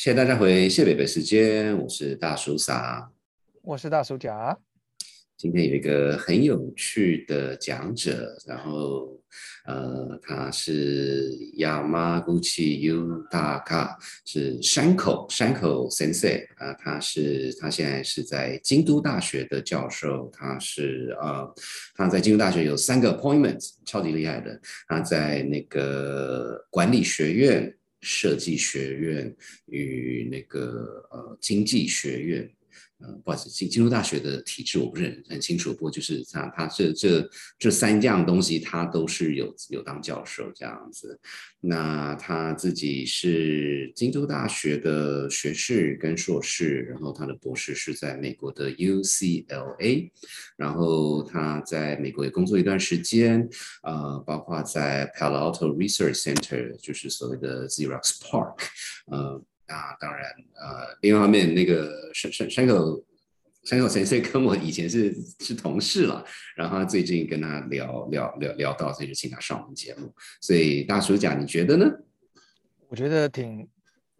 谢谢大家回谢北北时间，我是大叔傻，我是大叔甲。今天有一个很有趣的讲者，然后呃，他是 Yamaguchi Utaka，是山口山口 Sensei 啊，他是他现在是在京都大学的教授，他是呃他在京都大学有三个 appointment，超级厉害的，他在那个管理学院、设计学院与那个呃经济学院。呃，不好意思，京京都大学的体制我不是很很清楚，不过就是他他这这这三样东西他都是有有当教授这样子。那他自己是京都大学的学士跟硕士，然后他的博士是在美国的 UCLA，然后他在美国也工作一段时间，呃，包括在 Palo Alto Research Center，就是所谓的 Xerox Park，呃。那当然，呃，另外一方面，那个山山山口山口先生跟我以前是是同事了，然后他最近跟他聊聊聊聊到，所以就请他上我们节目。所以大叔讲，你觉得呢？我觉得挺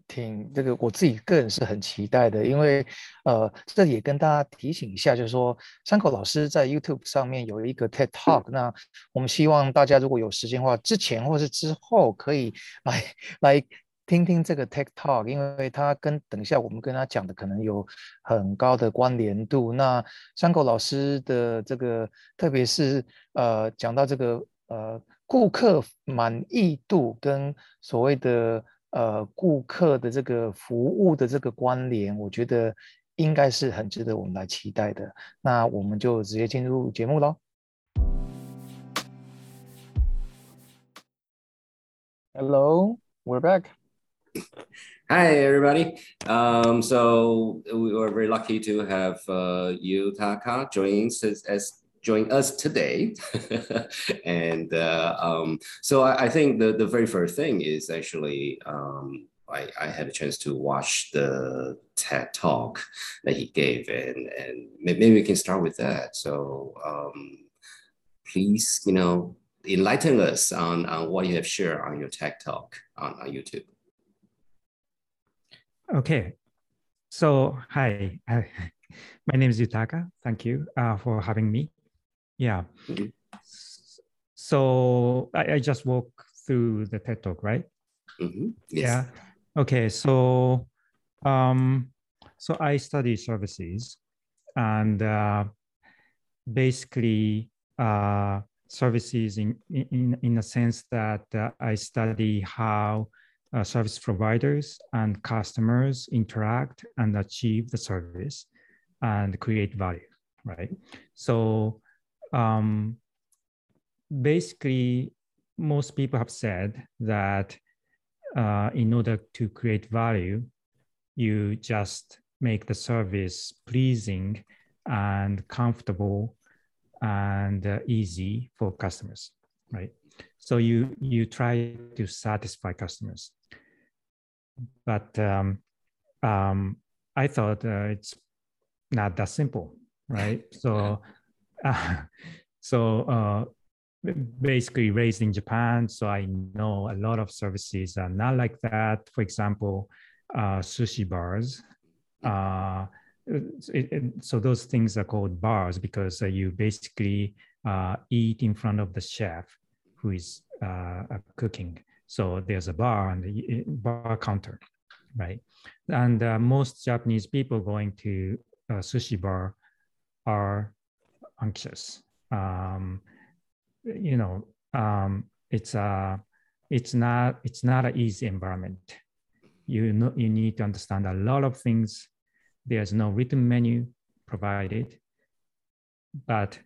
挺这个，我自己个人是很期待的，因为呃，这也跟大家提醒一下，就是说山口老师在 YouTube 上面有一个 TED Talk，那我们希望大家如果有时间的话，之前或是之后可以来来。听听这个 Tech Talk，因为它跟等一下我们跟他讲的可能有很高的关联度。那山口老师的这个，特别是呃讲到这个呃顾客满意度跟所谓的呃顾客的这个服务的这个关联，我觉得应该是很值得我们来期待的。那我们就直接进入节目喽。Hello, we're back. Hi, everybody. Um, so we were very lucky to have uh, Taka join us as, join us today. and uh, um, so I, I, think the, the very first thing is actually um, I, I had a chance to watch the TED talk that he gave, and, and maybe we can start with that. So um, please, you know, enlighten us on, on what you have shared on your TED talk on, on YouTube. Okay. So, hi. My name is Yutaka. Thank you uh, for having me. Yeah. Mm-hmm. So, I, I, just walk through the TED Talk, right? Mm-hmm. Yes. Yeah. Okay. So, um, so I study services and uh, basically uh, services in, in, in a sense that uh, I study how uh, service providers and customers interact and achieve the service and create value, right? So um, basically, most people have said that uh, in order to create value, you just make the service pleasing and comfortable and uh, easy for customers, right? So you you try to satisfy customers but um, um, I thought uh, it's not that simple, right? so, uh, so uh, basically raised in Japan, so I know a lot of services are not like that. For example, uh, sushi bars. Uh, it, it, so those things are called bars because uh, you basically eat in front of the chef who is cooking so there's a bar and the bar counter, right? And uh, most Japanese people going to a sushi bar are anxious. Um, you know, um, it's a uh, it's not it's not an easy environment. You know, you need to understand a lot of things. There's no written menu provided, but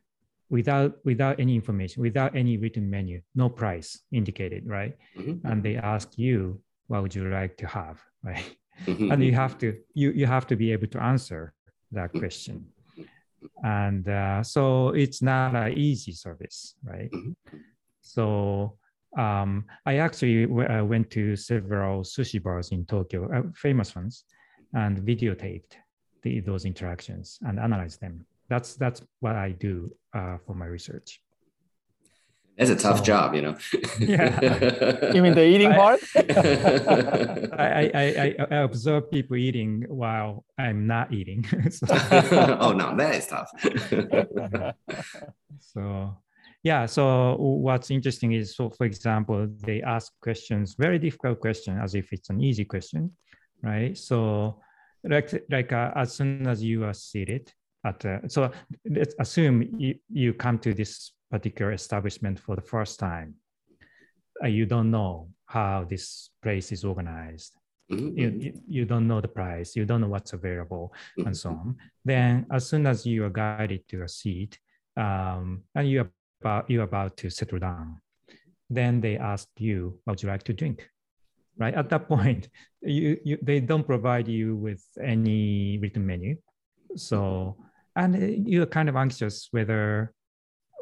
without without any information, without any written menu, no price indicated, right? Mm-hmm. And they ask you, what would you like to have, right? Mm-hmm. And you have to you you have to be able to answer that mm-hmm. question. And uh, so it's not an easy service, right? Mm-hmm. So um, I actually w- uh, went to several sushi bars in Tokyo, uh, famous ones, and videotaped the, those interactions and analyzed them that's that's what I do uh, for my research. That's a tough So- job, you know. Yeah. You mean the eating I- part? I, I, I, I observe people eating while I'm not eating. so, oh no, that is tough. so, yeah. So what's interesting is, so for example, they ask questions, very difficult question, as if it's an easy question, right? So, like, like uh, as soon as you are seated at, uh, so let's assume you, you come to this particular establishment for the first time. Uh, you don't know how this place is organized Mhm, you, mhm, you, you don't know the price, you don't know what's available, mhm, and so on. Then, as soon as you are guided to a seat, um, and you are about you're about to settle down, then they ask you, "What would you like to drink?" Right at that point, you, you they don't provide you with any written menu, so and uh, you're kind of anxious whether,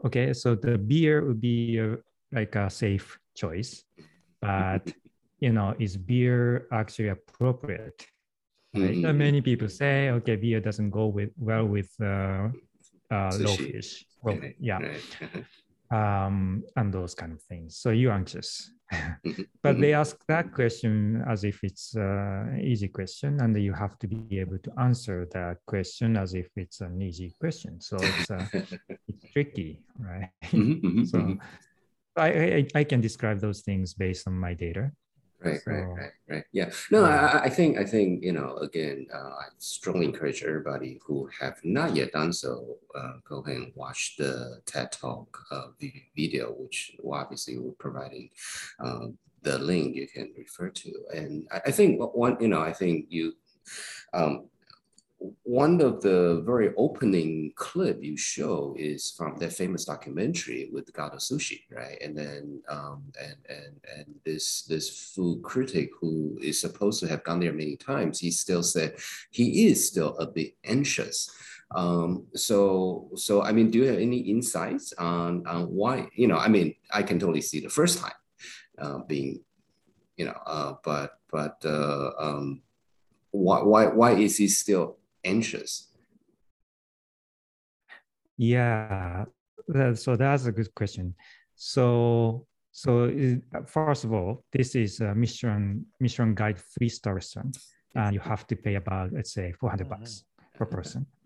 okay, so the beer would be a, like a safe choice, but you know, is beer actually appropriate? Right? mhm, And many people say, okay, beer doesn't go with well with uh, uh, low fish. Well, yeah, right. um, and those kind of things. So you're anxious, but mhm. they ask that question as if it's an easy question, and you have to be able to answer that question as if it's an easy question. So it's uh, it's tricky, right? Mhm, mhm, so. I, I I can describe those things based on my data. Right, right, So- right, right. Yeah. No, I. I- think, I think, you know, again, uh, I strongly encourage everybody who have not yet done so, uh, go ahead and watch the TED Talk uh, vi- video, which obviously we're providing um, the link you can refer to. And I, I think one, you know, I think you, um, one of the very opening clip you show is from that famous documentary with Gato Sushi, right? And then um, and and and this this food critic who is supposed to have gone there many times, he still said he is still a bit anxious. Um, so so I mean, do you have any insights on on why? You know, I mean, I can totally see the first time uh, being, you know, uh, but but uh, um, why why why is he still anxious? Yeah, that- so that's a good question. So, so uh, first of all, this is a Michelin Michelin Guide three star restaurant, and you have to pay about let's say four hundred bucks per person.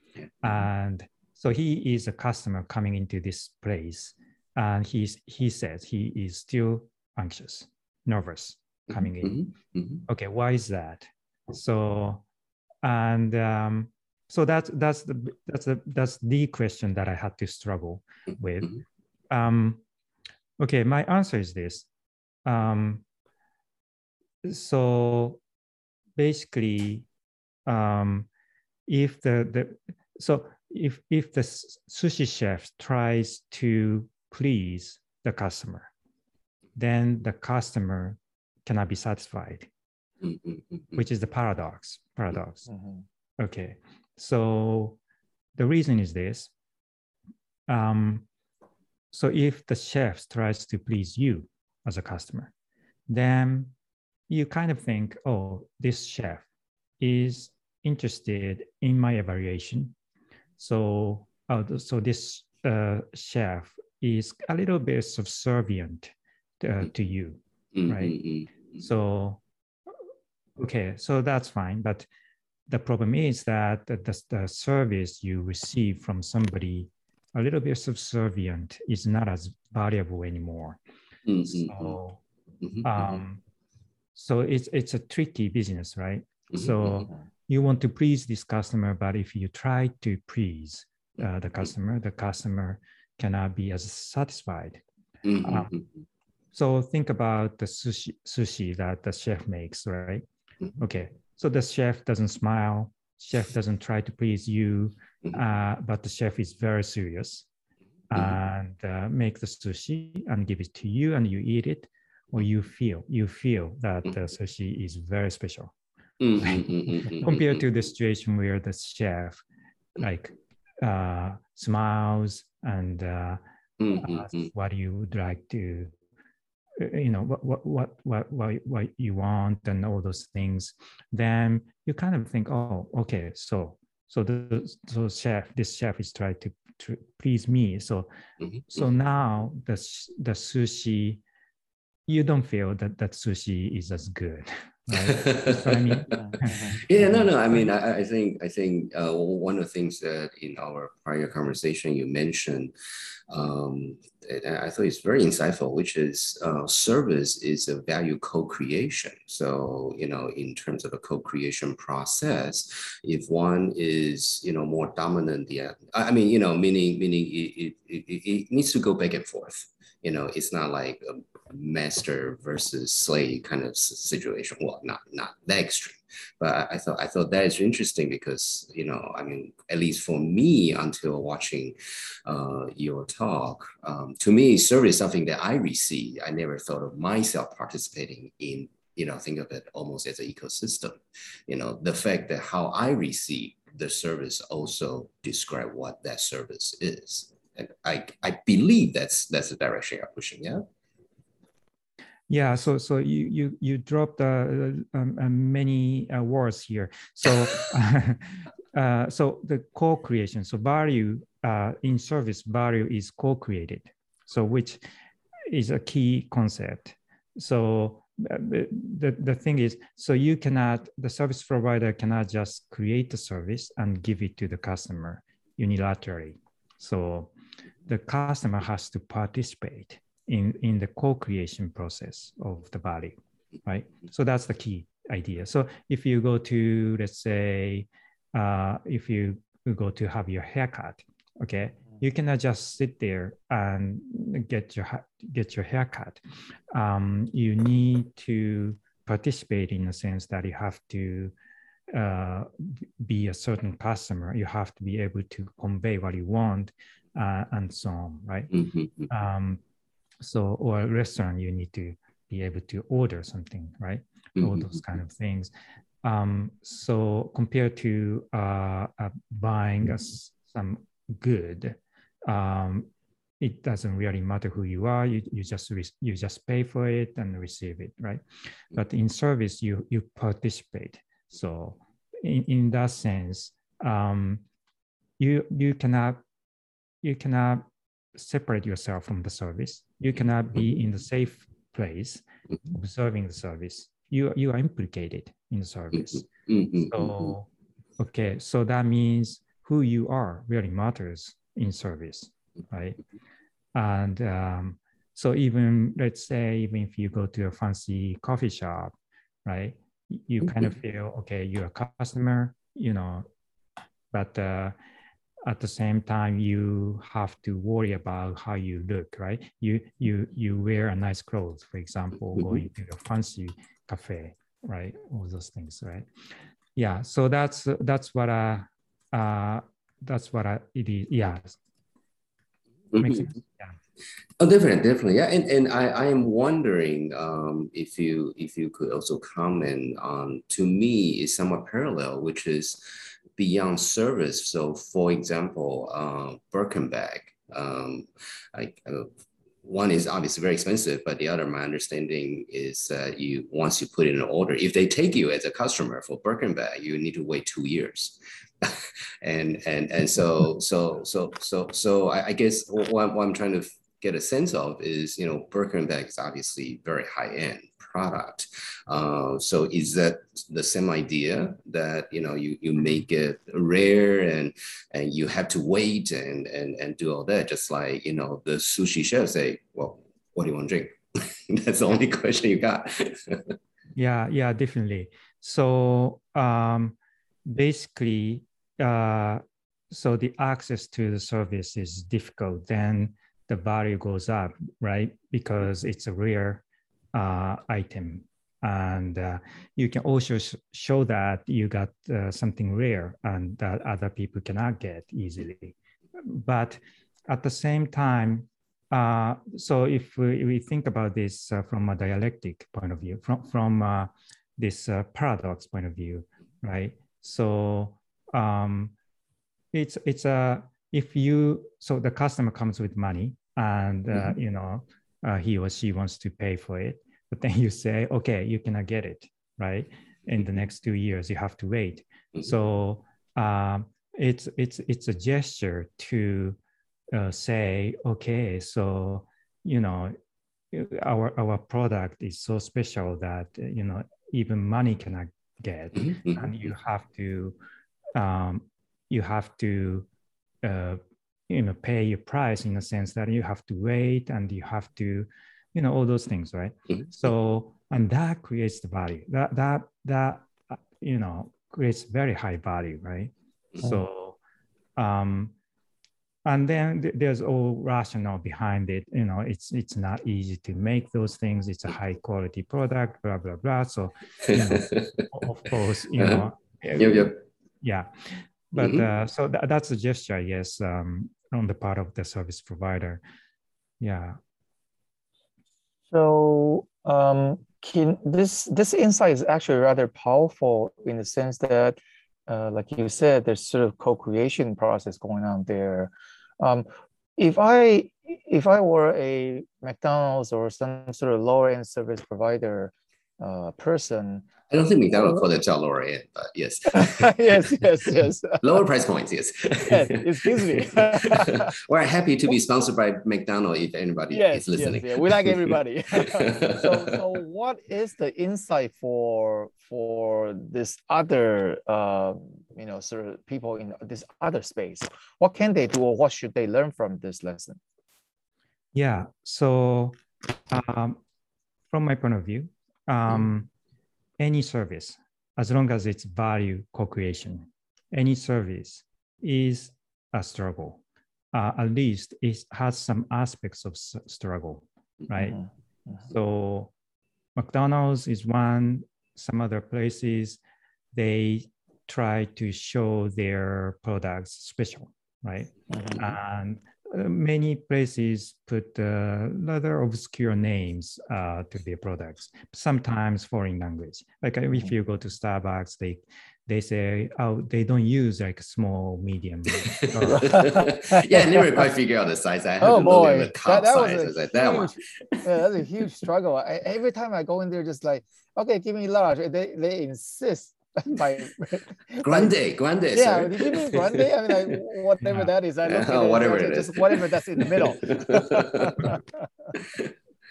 Yeah. And so he is a customer coming into this place, and he's he says he is still anxious, nervous coming in Mhm, mhm, okay why is that so and um, so that's that's the that's the that's the question that i had to struggle with. Mhm, um okay my answer is this. Um so basically um if the the so if if the sushi chef tries to please the customer then the customer cannot be satisfied. Which is the paradox paradox. Mhm. okay. So the reason is this. Um, so if the chef tries to please you as a customer then you kind of think oh this chef is interested in my evaluation. So uh, so this uh, chef is a little bit subservient uh, to you Mhm, right. so, okay, so that's fine. But the problem is that the, the, service you receive from somebody a little bit subservient is not as valuable anymore. Mhm, So, mhm, mhm, um, so it's it's a tricky business, right? mhm, So Mhm. you want to please this customer, but if you try to please uh, the Mhm. customer, the customer cannot be as satisfied. mhm, um, mhm, So think about the sushi sushi that the chef makes, right? Okay, so the chef doesn't smile, chef doesn't try to please you, mhm, uh, but the chef is very serious Mhm. and uh, make the sushi and give it to you and you eat it, or you feel you feel that the sushi is very special. Compared to the situation where the chef like uh, smiles and uh, asks what you would like to you know what what what what what, what you want and all those things then you kind of think oh okay so so the so chef this chef is trying to to please me. So Mhm, so now the the sushi, you don't feel that that sushi is as good, right? I mean. Yeah, no, no. I mean, I, I- I think, I think uh, one of the things that in our prior conversation you mentioned, um, I thought it's very insightful, which is uh, service is a value co-creation. So, you know, in terms of a co-creation process, if one is, you know, more dominant, yeah, I mean, you know, meaning, meaning it, it, it, it needs to go back and forth. You know, it's not like a master versus slave kind of situation. Well, not not that extreme but I, thought I thought that is interesting because you know I mean at least for me until watching uh, your talk um, to me service is something that I receive I never thought of myself participating in you know think of it almost as an ecosystem. You know the fact that how I receive the service also describe what that service is. And I I believe that's that's the direction you're pushing yeah Yeah, so so you you you dropped uh, um, uh, many uh, words here. So uh, so the co-creation. So value uh, in service value is co-created. So which is a key concept. So uh, the the thing is, so you cannot the service provider cannot just create the service and give it to the customer unilaterally. So the customer has to participate in, in the co-creation process of the value, right? So that's the key idea. So if you go to, let's say, uh, if you go to have your haircut, okay, you cannot just sit there and get your get your haircut. Um, you need to participate in a sense that you have to uh, be a certain customer. You have to be able to convey what you want uh, and so on, right? Mhm, mhm. um, so or a restaurant you need to be able to order something right? All Mhm, those kind of things. Um, so compared to uh, uh, buying a some good um, it doesn't really matter who you are. You, you just re- you just pay for it and receive it right? But in service you you participate. So in, in that sense um, you you cannot you cannot separate yourself from the service. You cannot be in the safe place Mhm. observing the service. You you are implicated in the service. Mhm, mhm, mhm. So okay, so that means who you are really matters in service, right? And um, so even let's say even if you go to a fancy coffee shop, right? You kind of feel okay, you're a customer, you know, but uh, at the same time you have to worry about how you look right you you you wear a nice clothes for example Mhm. going to a fancy cafe right all those things right yeah so that's that's what uh uh that's what I, it is yeah Mhm. yeah Oh, definitely, definitely, yeah. And and I, I am wondering um, if you if you could also comment on. To me, is somewhat parallel, which is beyond service. So, for example, uh, Birkin. Um, like uh, one is obviously very expensive, but the other, my understanding is that you once you put in an order, if they take you as a customer for Birkin bag, you need to wait two years. and and and so so so so so I, I guess what, what I'm trying to get a sense of is, you know, Birkin bag is obviously very high end product. Uh, so is that the same idea that you know you you make it rare and and you have to wait and and and do all that, just like you know the sushi chef say, well, what do you want to drink? That's the only question you got. Yeah, yeah, definitely. So um, basically, uh, so the access to the service is difficult, then the value goes up, right? Because it's a rare uh, item. And uh, you can also show that you got uh, something rare and that other people cannot get easily. But at the same time, uh, so if we, we think about this uh, from a dialectic point of view, from, from uh, this uh, paradox point of view, right? So um, it's it's a if you so the customer comes with money and uh, Mhm. you know uh, he or she wants to pay for it, but then you say, okay, you cannot get it, right? In the next two years, you have to wait. Mhm. So um, it's it's it's a gesture to uh, say, okay, so you know, our our product is so special that you know even money cannot get, Mhm, and mhm. you have to um, you have to uh, you know pay your price in the sense that you have to wait and you have to you know all those things right? Mhm. so and that creates the value. That that that uh, you know creates very high value right? So um and then th- there's all rationale behind it. You know it's it's not easy to make those things. It's a high quality product blah blah blah. So of course you Uh-huh. know Yep, yep. yeah. But Mhm. uh, so tha- that's a gesture yes um, on the part of the service provider. Yeah So um, can this this insight is actually rather powerful in the sense that, uh, like you said, there's sort of co-creation process going on there. Um, if I if I were a McDonald's or some sort of lower end service provider uh, person, I don't think McDonald's called it 叫 lower end, but yes. yes, yes, yes, Lower price points, yes. yes. Excuse me. We're happy to be sponsored by McDonald's if anybody yes, is listening. yes, yeah. We like everybody. so, so what is the insight for for this other uh, you know sort of people in this other space? What can they do, or what should they learn from this lesson? yeah so um, from my point of view um, any service as long as it's value co-creation any service is a struggle uh, at least it has some aspects of s- struggle right Mhm, mhm. So McDonald's is one, some other places, they try to show their products special, right? Mhm. And many places put uh, rather obscure names uh, to their products, sometimes foreign language. Like uh, if you go to Starbucks, they they say, oh, they don't use like small, medium. yeah, I never quite figure out the size. I had Oh to boy, the that, cup that size. Was was a like, that one. huge, yeah, that's a huge struggle. I, every time I go in there, just like, okay, give me large. They they insist by Grande, grande, yeah, sir. did you mean grande? I mean, like whatever Yeah. that is. I look Oh, it, whatever okay, it just is. whatever that's in the middle.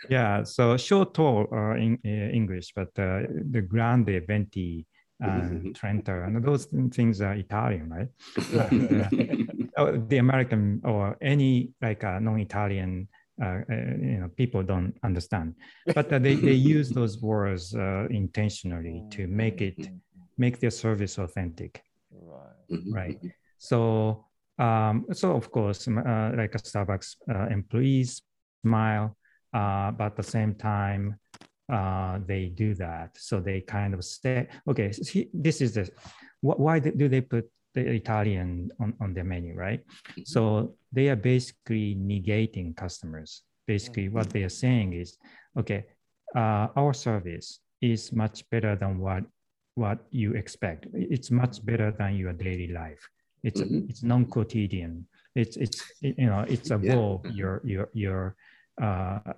Yeah, so short tall uh, in uh, English, but uh, the grande, venti, and Mhm. trenta, and those things are Italian, right? Right, right. Oh, the American or any like uh, non-Italian, uh, uh, you know, people don't understand, but uh, they, they use those words uh, intentionally to make it Mhm. Make their service authentic. Right. Mhm. Right. So, um, so of course, uh, like a Starbucks uh, employees smile, uh, but at the same time, uh, they do that. So they kind of say, okay, so he- this is the, wh- why do do they put the Italian on, on their menu, right? So they are basically negating customers. Basically, what they are saying is, okay, uh, our service is much better than what what you expect. It's much better than your daily life. It's Mhm. it's non-quotidian. It's it's you know it's above Mhm. your your your uh,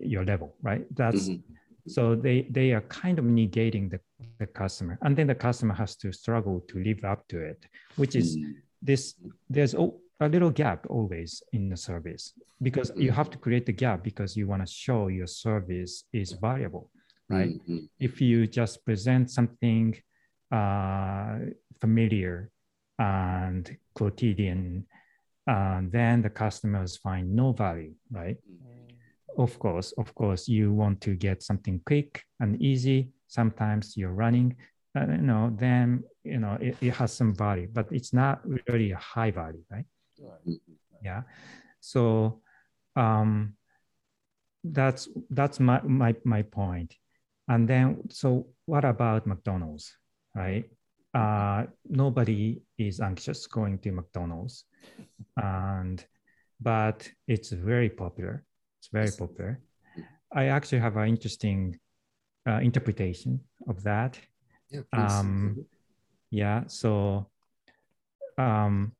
your level, right? That's Mhm. so they they are kind of negating the, the customer, and then the customer has to struggle to live up to it, which is Mm. this there's a, a little gap always in the service because you have to create the gap because you want to show your service is valuable right? Mhm. if you just present something uh, familiar and quotidian uh, then the customers find no value right? Of course of course you want to get something quick and easy. Sometimes you're running uh, you know then you know it, it has some value but it's not really a high value right? Right. yeah. So um that's that's my my my point and then so what about mcdonald's right? Uh nobody is anxious going to mcdonald's. And but it's very popular. It's very popular. I actually have an interesting uh, interpretation of that. Yeah, um yeah so um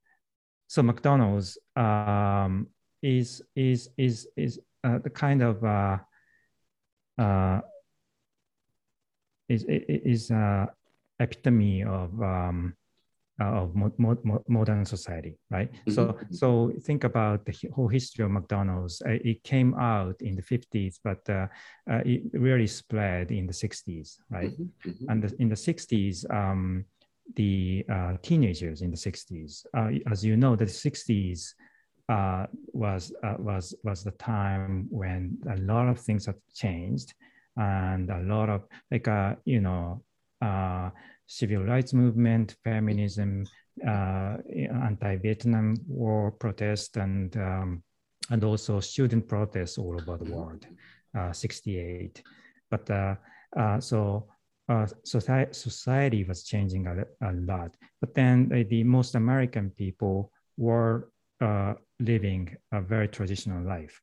so mcdonald's um is is is is uh, the kind of uh uh is is uh epitome of um uh, of mo- mo- modern society, right? Mm-hmm. So, so think about the whole history of McDonald's. Uh, it came out in the 50s, but uh, uh, it really spread in the 60s, right? Mm-hmm. Mm-hmm. And the, in the 60s, um, the uh, teenagers in the 60s, uh, as you know, the 60s was was was the time when a lot of things have changed, and a lot of like you know civil rights movement, feminism, uh, anti-Vietnam War protest, and um, and also student protests all over the world, uh, 68. But uh, uh so uh, society, society was changing a, a lot. But then the most American people were uh, living a very traditional life,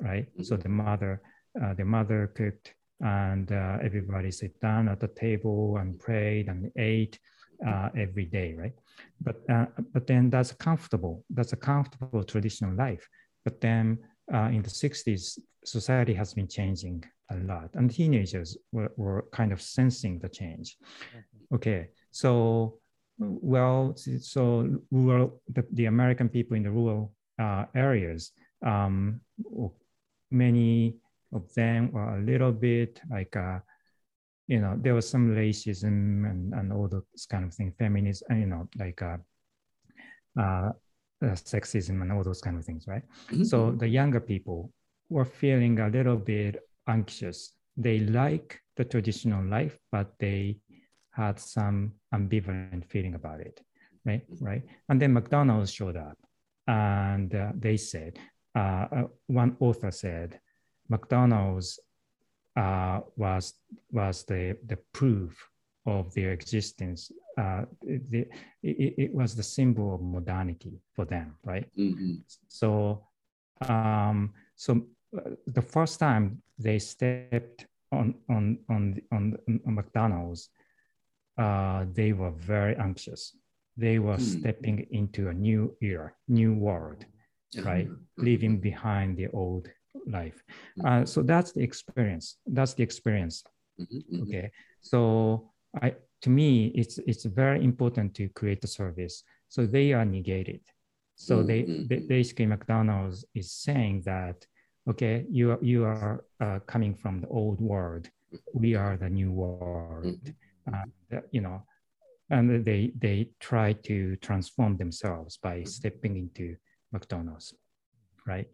right? So the mother, the mother cooked and uh, everybody sit down at the table and prayed and ate uh, every day, right? But uh, but then that's comfortable. That's a comfortable traditional life. But then uh, in the 60s, society has been changing a lot, and teenagers were, were kind of sensing the change. Mm-hmm. Okay, so well, so rural the, the American people in the rural uh, areas, um, many of them were a little bit like, uh, you know, there was some racism and, and all those kind of things, feminism, you know, like uh, uh, uh, sexism and all those kind of things, right? Mm-hmm. So the younger people were feeling a little bit anxious. They like the traditional life, but they had some ambivalent feeling about it, right? Right. And then McDonald's showed up, and uh, they said, uh, uh one author said, McDonald's uh, was was the the proof of their existence. Uh, the, it, it, was the symbol of modernity for them, right? Mm-hmm. So, um, so uh, the first time they stepped on on on on, on McDonald's, uh, they were very anxious. They were mm-hmm. stepping into a new era, new world, right? Mm-hmm. Leaving behind the old life. Mm-hmm. Uh, so that's the experience. That's the experience. Mm-hmm, mm-hmm. Okay. So I, to me, it's it's very important to create a service. So they are negated. So they, they basically McDonald's is saying that okay, you are you are uh, coming from the old world. We are the new world. Uh, you know, and they they try to transform themselves by stepping into McDonald's, right?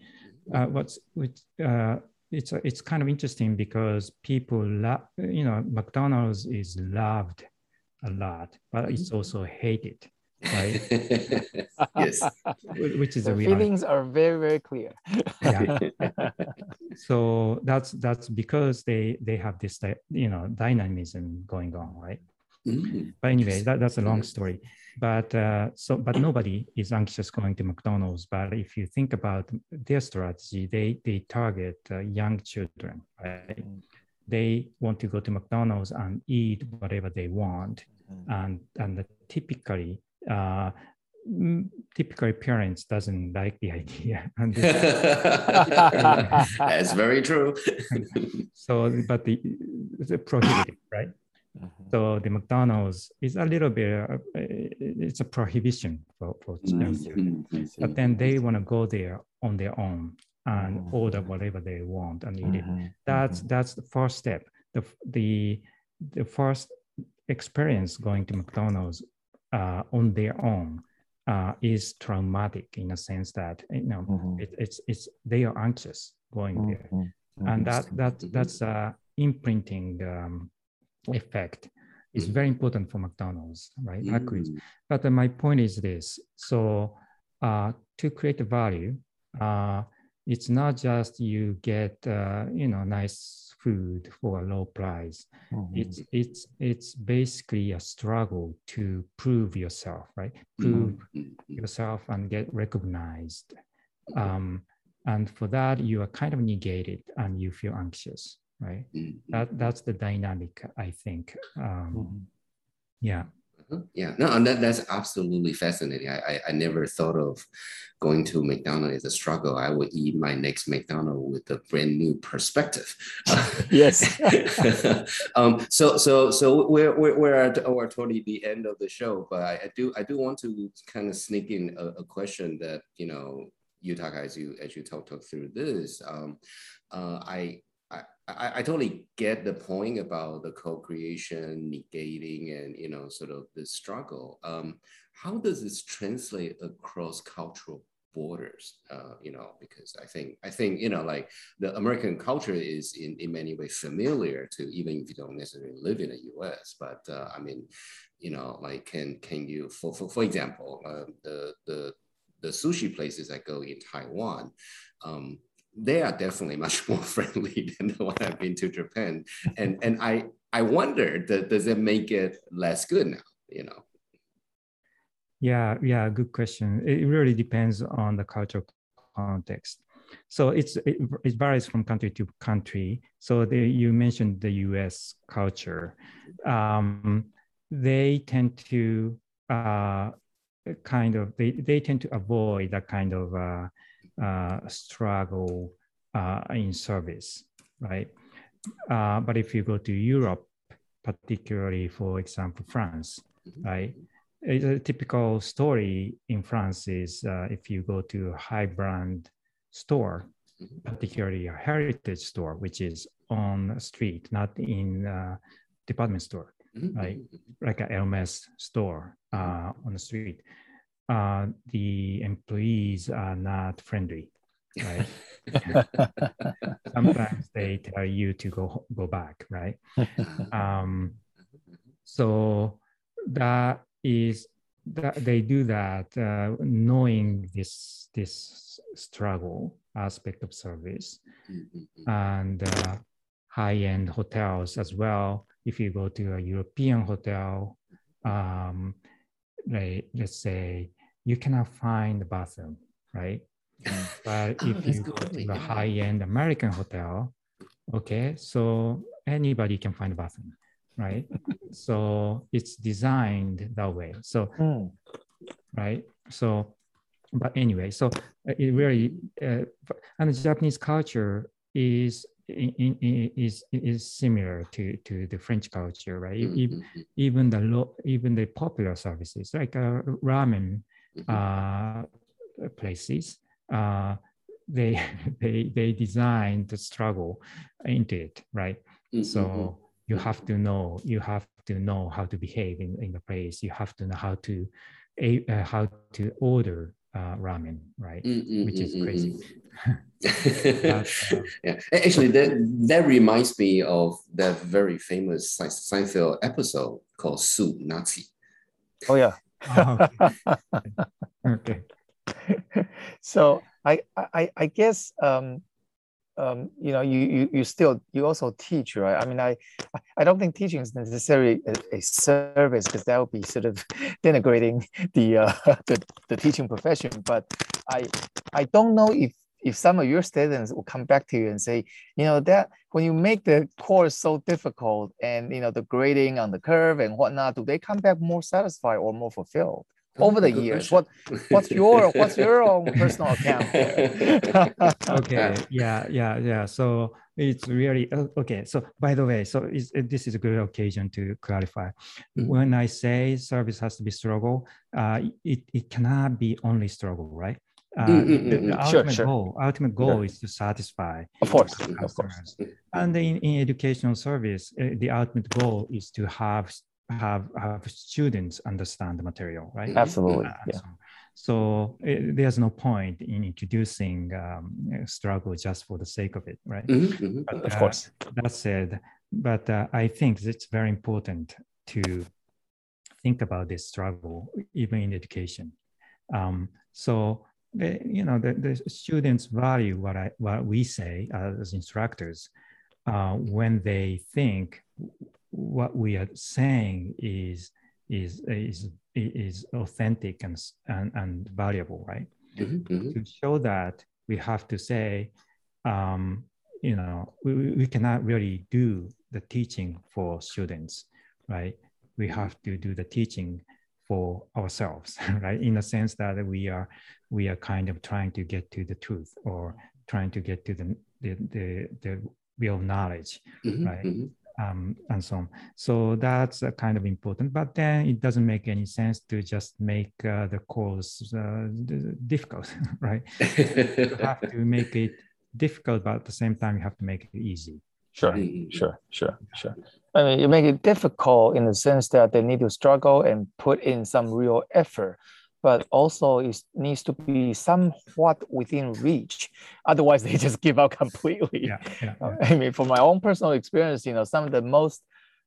Uh, what's which uh, it's it's kind of interesting because people love you know McDonald's is loved a lot, but it's mm-hmm. also hated, right? yes, which is the, the feelings are very very clear. yeah. so that's that's because they they have this you know dynamism going on, right? Mm-hmm. But anyway, that, that's a long story. But uh, so, but nobody is anxious going to McDonald's. But if you think about their strategy, they they target uh, young children, right? Mm-hmm. They want to go to McDonald's and eat whatever they want, mm-hmm. and and typically. Uh, typically parents doesn't like the idea and that's very true so but the, the prohibitive right. So the McDonald's is a little bit, uh, it's a prohibition for, for mm-hmm. But then they want to go there on their own and mm-hmm. order whatever they want and eat it. Mm-hmm. That's mm-hmm. that's the first step. The the the first experience going to McDonald's uh, on their own uh, is traumatic in a sense that you know mm-hmm. it, it's it's they are anxious going there, and that that that's uh, imprinting um, effect is mm-hmm. very important for McDonald's, right? Mm. But uh, my point is this: so uh, to create value, uh, it's not just you get uh, you know nice food for a low price. Mm-hmm. It's it's it's basically a struggle to prove yourself, right? Prove mm-hmm. yourself and get recognized. Um, and for that, you are kind of negated and you feel anxious right? Mm-hmm. That that's the dynamic, I think. Um, mm-hmm. Yeah. Uh-huh. Yeah, no, and that, that's absolutely fascinating. I, I, I never thought of going to McDonald's as a struggle. I would eat my next McDonald's with a brand new perspective. yes. um, so so so we're we're, we're at we're totally the end of the show, but I, I do I do want to kind of sneak in a, a question that you know you talk as you as you talk talk through this. Um, uh, I I, I totally get the point about the co-creation, negating, and you know, sort of the struggle. Um, how does this translate across cultural borders? Uh, you know, because I think I think you know, like the American culture is in, in many ways familiar to even if you don't necessarily live in the U.S. But uh, I mean, you know, like can can you for for, for example, uh, the the the sushi places I go in Taiwan. Um, they are definitely much more friendly than the one I've been to Japan. And and I I wonder that does it make it less good now? You know. Yeah, yeah, good question. It really depends on the cultural context. So it's it, it varies from country to country. So the, you mentioned the U.S. culture. Um, they tend to uh, kind of they, they tend to avoid that kind of uh, uh, struggle uh, in service, right? Uh, but if you go to Europe, particularly, for example, France, mm-hmm. right? It's a typical story in France is uh, if you go to a high brand store, mm-hmm. particularly a heritage store, which is on the street, not in a department store, mm-hmm. right? Like a Hermes store uh, on the street uh, the employees are not friendly, right? Sometimes they tell you to go go back, right? Um, so that is that they do that uh, knowing this this struggle aspect of service and uh, high-end hotels as well if you go to a european hotel um, like, let's say you cannot find the bathroom, right? but oh, if you go to the high-end American hotel, okay, so anybody can find a bathroom, right? so it's designed that way. So, mm. right? So, but anyway, so uh, it really, uh, and the Japanese culture is in, in, is is similar to to the French culture, right? Mm-hmm. Even, even the low, even the popular services like uh, ramen uh, places, uh, they they they design the struggle into it, right? Mm-hmm. So you have to know you have to know how to behave in, in the place. You have to know how to uh, how to order uh, ramen, right? Mm-hmm, Which is crazy. but, uh, yeah, actually, that that reminds me of that very famous Seinfeld episode called "Soup Nazi." Oh yeah, Oh, okay. okay. so I, I, I guess um, um, you know, you, you you still you also teach, right? I mean, I I don't think teaching is necessarily a, a service because that would be sort of denigrating the uh, the the teaching profession. But I I don't know if if some of your students will come back to you and say, you know, that when you make the course so difficult and you know the grading on the curve and whatnot, do they come back more satisfied or more fulfilled? over the years? what what's your what's your own personal account okay. Yeah yeah yeah. So it's really uh, okay. So by the way so this is a good occasion to clarify. Mm-hmm. when i say service has to be struggle uh, it, it cannot be only struggle right uh, mm, mm, the, the mm, ultimate sure, goal, ultimate goal sure. is to satisfy of course, of course. And in, in educational service, uh, the ultimate goal is to have have have students understand the material, right? Absolutely. Uh, yeah. So, so it, uh, there's no point in introducing um, struggle just for the sake of it, right? Mm-hmm, mm-hmm. But, of uh, course. That said, but I think it's very important to think about this struggle even in education. Um, so the, you know, the, the students value what, I, what we say as instructors uh, when they think what we are saying is, is, is, is authentic and, and, and valuable, right? Mm-hmm, mm-hmm. To show that, we have to say, um, you know, we, we cannot really do the teaching for students, right? we have to do the teaching for ourselves, right? In the sense that we are we are kind of trying to get to the truth or trying to get to the the the, the real knowledge, Mhm, right? mhm. um, and so on. So that's uh, kind of important. But then it doesn't make any sense to just make uh, the course uh, difficult, right? You have to make it difficult, but at the same time, you have to make it easy. Sure, sure, sure, sure. I mean, you make it difficult in the sense that they need to struggle and put in some real effort, but also it needs to be somewhat within reach. Otherwise, they just give up completely. Yeah, yeah. Uh, I mean, from my own personal experience, you know, some of the most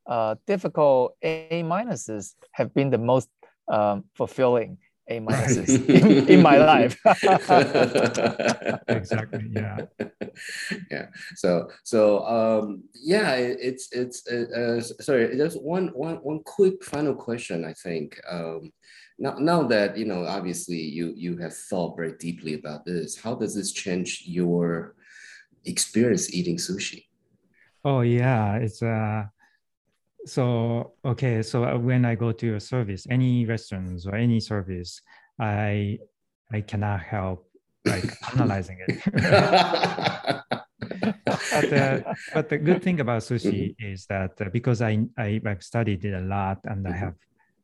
uh, difficult A minuses have been the most um, fulfilling A minuses in, in my life. Exactly. Yeah. yeah. So so um yeah, it, it's it's uh, uh, sorry. Just one one one quick final question. I think um now now that you know obviously you you have thought very deeply about this. How does this change your experience eating sushi? Oh yeah, it's uh so okay, so uh, when I go to a service, any restaurants or any service, I I cannot help like analyzing it. but, uh, but the good thing about sushi is that uh, because I, I I've studied it a lot and I Mhm. have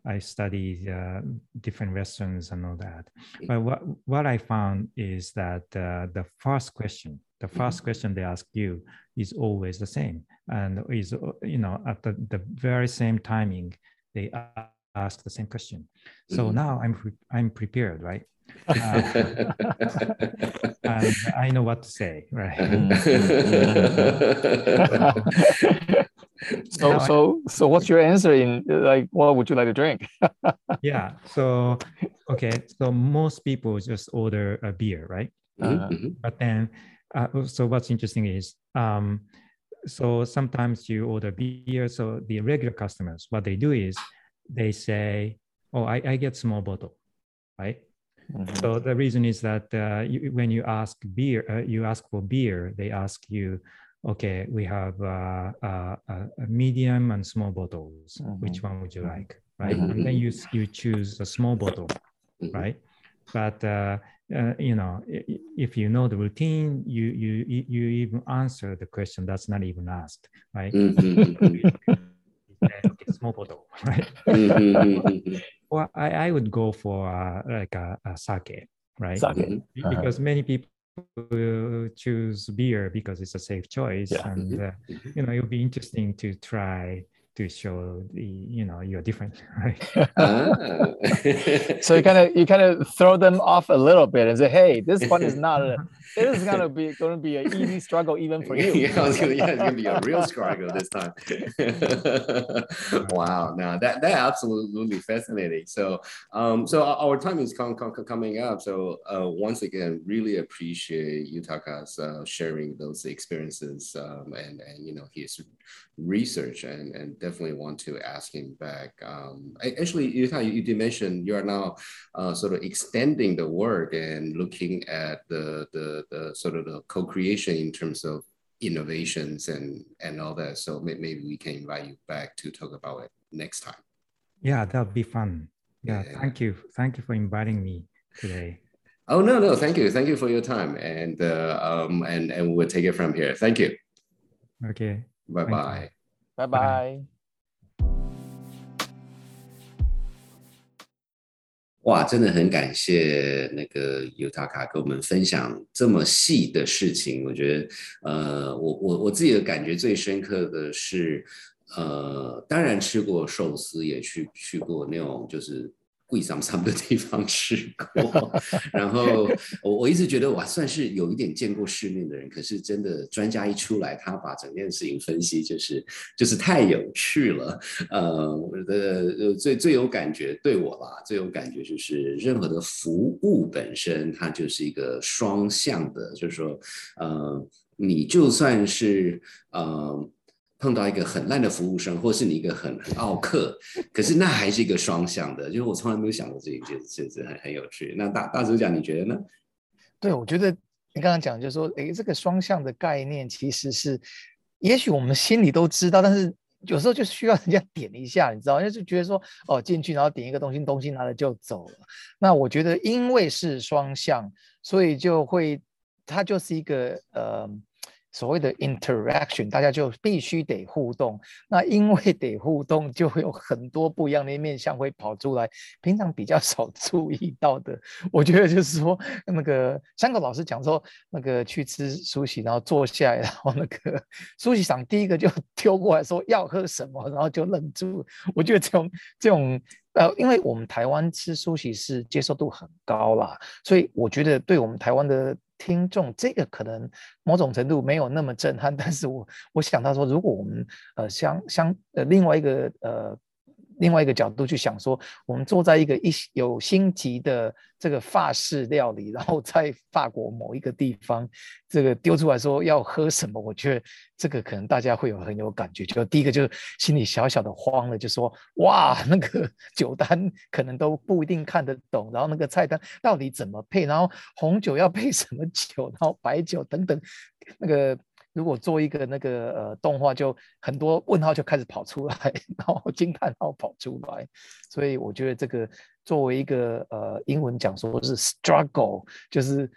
I studied uh, different restaurants and all that. Mhm. But what what I found is that uh, the first question, the 1st question they ask you is always the same, and is uh, you know at the, the very same timing they ask the same question. So Mhm. now I'm pre- I'm prepared, right? Uh, and I know what to say, right? so, Now I- so, so, what's your answer in like, what would you like to drink? yeah. So okay. So most people just order a beer, right? Uh, Mhm, But then, uh, so what's interesting is, um, so sometimes you order beer. So the regular customers, what they do is they say, "Oh, I, I get small bottle," right? mhm. So the reason is that uh, you, when you ask beer, uh, you ask for beer, they ask you, okay, we have uh, uh, a medium and small bottles. Which one would you Mhm. like, right? And then you you choose a small bottle, Mhm. right? But uh, uh, you know, i- i- if you know the routine, you you you you even answer the question that's not even asked, right? Mhm, mhm, okay, small bottle, right? mhm, mhm, mhm. Well, I, I would go for uh, like a, a sake, right? Sake. Uh-huh. because many people choose beer because it's a safe choice Yeah. and uh, you know it'll be interesting to try to show the you know you're different right Ah. so you kind of you kind of throw them off a little bit and say, "Hey, this one is not. A, it is gonna be going to be an easy struggle even for you." yeah, gonna, yeah, it's gonna be a real struggle this time. wow, now that that absolutely fascinating. So, um, so our, our time is com- com- coming up. So, uh, once again, really appreciate Yutaka's uh, sharing those experiences um, and and you know his research and and definitely want to ask him back. Um, a- actually, Yutaka, you did mention you are now uh, sort of extending the work and looking at the, the, the sort of the co-creation in terms of innovations and, and all that. So may, maybe we can invite you back to talk about it next time. yeah that'll be fun yeah, Yeah. thank you thank you for inviting me today Oh, no, no, thank you. Thank you for your time. And, uh, um, and, and we'll take it from here. Thank you. okay Bye Bye-bye. Bye 哇，真的很感谢那个尤塔卡跟我们分享这么细的事情。我觉得，呃，我我我自己的感觉最深刻的是，呃，当然吃过寿司，也去去过那种就是贵桑桑的地方吃过。然后我我一直觉得我算是有一点见过世面的人，可是真的专家一出来，他把整件事情分析，就是就是太有趣了。呃，我觉得最最有感觉对我啦，最有感觉就是任何的服务本身，它就是一个双向的，就是说，呃，你就算是呃碰到一个很烂的服务生，或是你一个很很傲客，可是那还是一个双向的，就是我从来没有想过这一件事，这很很有趣。那大大主讲，你觉得呢？对，我觉得你刚刚讲就是说，诶，这个双向的概念其实是，也许我们心里都知道，但是有时候就需要人家点一下，你知道，就是觉得说哦进去然后点一个东西，东西拿了就走了。那我觉得因为是双向，所以就会它就是一个呃。所谓的 interaction，大家就必须得互动。那因为得互动，就会有很多不一样的面相会跑出来，平常比较少 注意到的。我觉得就是说，那个三个老师讲说，那个去吃苏西，然后坐下来，然后那个苏西长第一个就 丢过来说要喝什么，然后就愣住。我觉得这种这种呃，因为我们台湾吃苏西是接受度很高啦，所以我觉得对我们台湾的。听众，这个可能某种程度没有那么震撼，但是我我想到说，如果我们呃相相呃另外一个呃。另外一个角度去想，说我们坐在一个一有星级的这个法式料理，然后在法国某一个地方，这个丢出来说要喝什么，我觉得这个可能大家会有很有感觉。就第一个就是心里小小的慌了，就说哇，那个酒单可能都不一定看得懂，然后那个菜单到底怎么配，然后红酒要配什么酒，然后白酒等等，那个。如果做一个那个呃动画，就很多问号就开始跑出来，然后惊叹号跑出来，所以我觉得这个作为一个呃英文讲说是 struggle，就是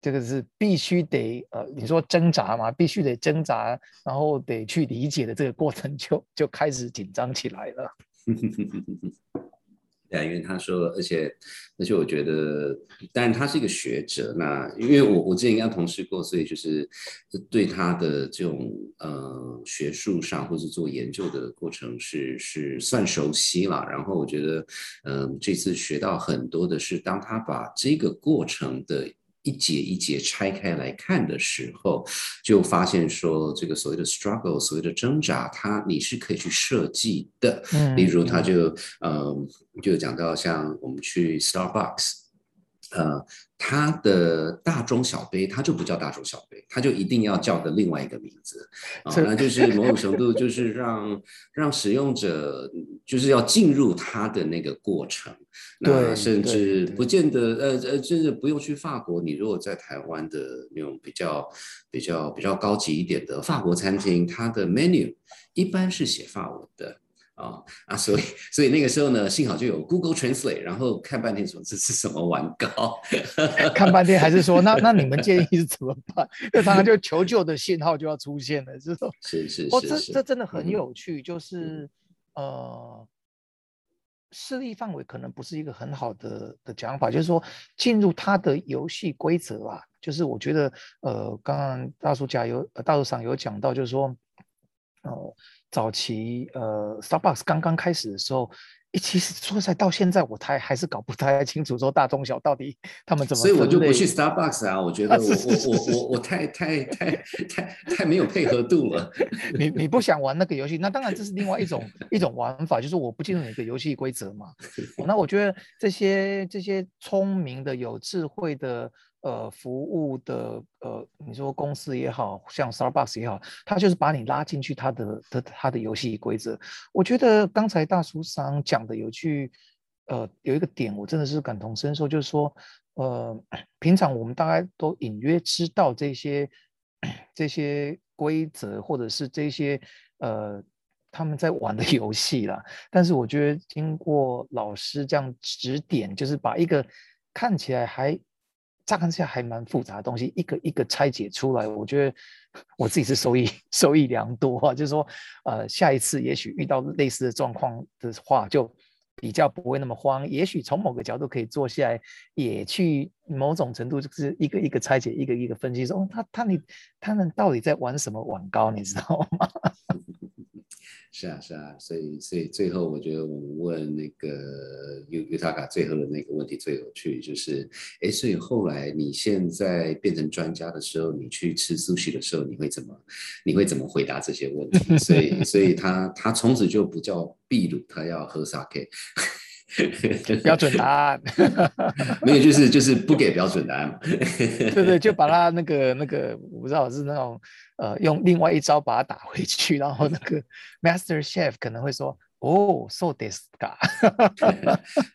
这个是必须得呃你说挣扎嘛，必须得挣扎，然后得去理解的这个过程就就开始紧张起来了。对，因为他说，而且而且我觉得，当然他是一个学者，那因为我我之前跟他同事过，所以就是对他的这种呃学术上或者做研究的过程是是算熟悉了。然后我觉得，嗯，这次学到很多的是，当他把这个过程的。一节一节拆开来看的时候，就发现说，这个所谓的 struggle，所谓的挣扎，它你是可以去设计的。嗯，例如他就嗯，就讲到像我们去 Starbucks。呃，它的大中小杯，它就不叫大中小杯，它就一定要叫的另外一个名字啊，那就是某种程度就是让让使用者就是要进入它的那个过程，那甚至不见得呃呃，甚至不用去法国，你如果在台湾的那种比较比较比较高级一点的法国餐厅，它的 menu 一般是写法文的。啊啊，所以所以那个时候呢，幸好就有 Google Translate，然后看半天说这是什么玩糕，看半天还是说那 那你们建议是怎么办？那常常就求救的信号就要出现了，是说，是是是，这这真的很有趣，就是呃，势力范围可能不是一个很好的的讲法，就是说进入他的游戏规则啊，就是我觉得呃，刚刚大叔加油，大叔上有讲到，就是说，哦。早期呃，Starbucks 刚刚开始的时候，一其实说实在，到现在我太还是搞不太清楚，说大中小到底他们怎么。所以我就不去 Starbucks 啊，我觉得我我我我我太太太太太没有配合度了。你你不想玩那个游戏，那当然这是另外一种 一种玩法，就是我不进入你的游戏规则嘛。那我觉得这些这些聪明的、有智慧的。呃，服务的呃，你说公司也好像 Starbucks 也好，他就是把你拉进去他的的他的游戏规则。我觉得刚才大叔上讲的有句呃有一个点，我真的是感同身受，就是说呃，平常我们大概都隐约知道这些 这些规则，或者是这些呃他们在玩的游戏啦。但是我觉得经过老师这样指点，就是把一个看起来还乍看之下还蛮复杂的东西，一个一个拆解出来，我觉得 我自己是受益 受益良多啊。就是说，呃，下一次也许遇到类似的状况的话，就比较不会那么慌。也许从某个角度可以坐下来，也去某种程度就是一个一个拆解，一个一个分析，说哦，他他你他们到底在玩什么玩高，你知道吗？是啊，是啊，所以，所以最后我觉得我们问那个尤尤塔卡最后的那个问题最有趣，就是，哎，所以后来你现在变成专家的时候，你去吃寿司的时候，你会怎么，你会怎么回答这些问题？所以，所以他他从此就不叫秘鲁，他要喝 sake。标准答案 没有，就是就是不给标准答案。对对，就把他那个那个，我不知道是那种呃，用另外一招把他打回去，然后那个 Master Chef 可能会说：“哦 this guy。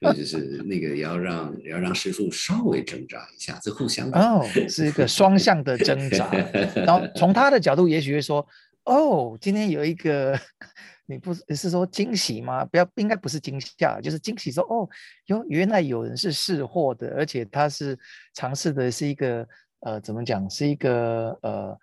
那就是那个要让要让师傅稍微挣扎一下，这互相哦，是一个双向的挣扎。然后从他的角度，也许会说：“哦，今天有一个。”你不是是说惊喜吗？不要，应该不是惊吓，就是惊喜。说哦，哟，原来有人是试货的，而且他是尝试的是一个呃，怎么讲，是一个呃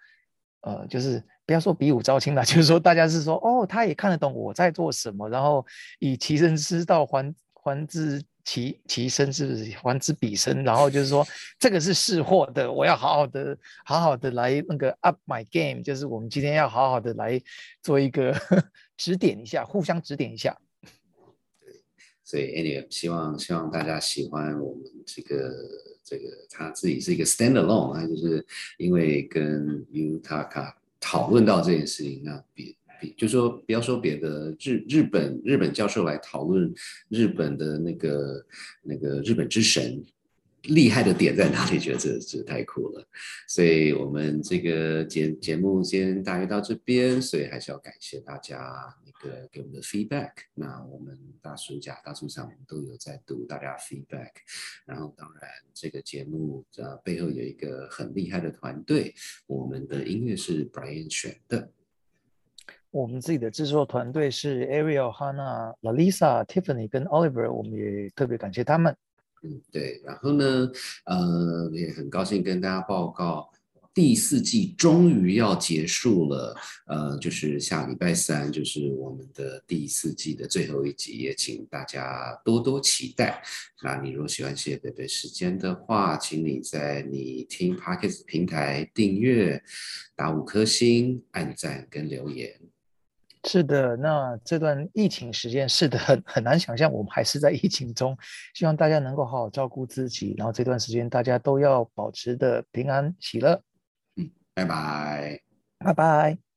呃，就是不要说比武招亲了，就是说大家是说哦，他也看得懂我在做什么，然后以其人之道还还治。其其身是不是还之彼身？然后就是说，这个是试货的，我要好好的、好好的来那个 up my game，就是我们今天要好好的来做一个 指点一下，互相指点一下。对，所以 anyway，希望希望大家喜欢我们这个这个他自己是一个 standalone，他就是因为跟 Utaka 讨论到这件事情，那比。就说不要说别的，日日本日本教授来讨论日本的那个那个日本之神厉害的点在哪里？觉得这这太酷了，所以我们这个节节目先大约到这边，所以还是要感谢大家那个给我们的 feedback。那我们大暑假大暑上都有在读大家 feedback，然后当然这个节目呃背后有一个很厉害的团队，我们的音乐是 Brian 选的。我们自己的制作团队是 Ariel、哈娜、Lalisa、Tiffany 跟 Oliver，我们也特别感谢他们。嗯，对。然后呢，呃，也很高兴跟大家报告，第四季终于要结束了。呃，就是下礼拜三就是我们的第四季的最后一集，也请大家多多期待。那你如果喜欢谢贝贝时间的话，请你在你听 Podcast 平台订阅，打五颗星、按赞跟留言。是的，那这段疫情时间是的，很很难想象我们还是在疫情中。希望大家能够好好照顾自己，然后这段时间大家都要保持的平安喜乐。嗯，拜拜，拜拜。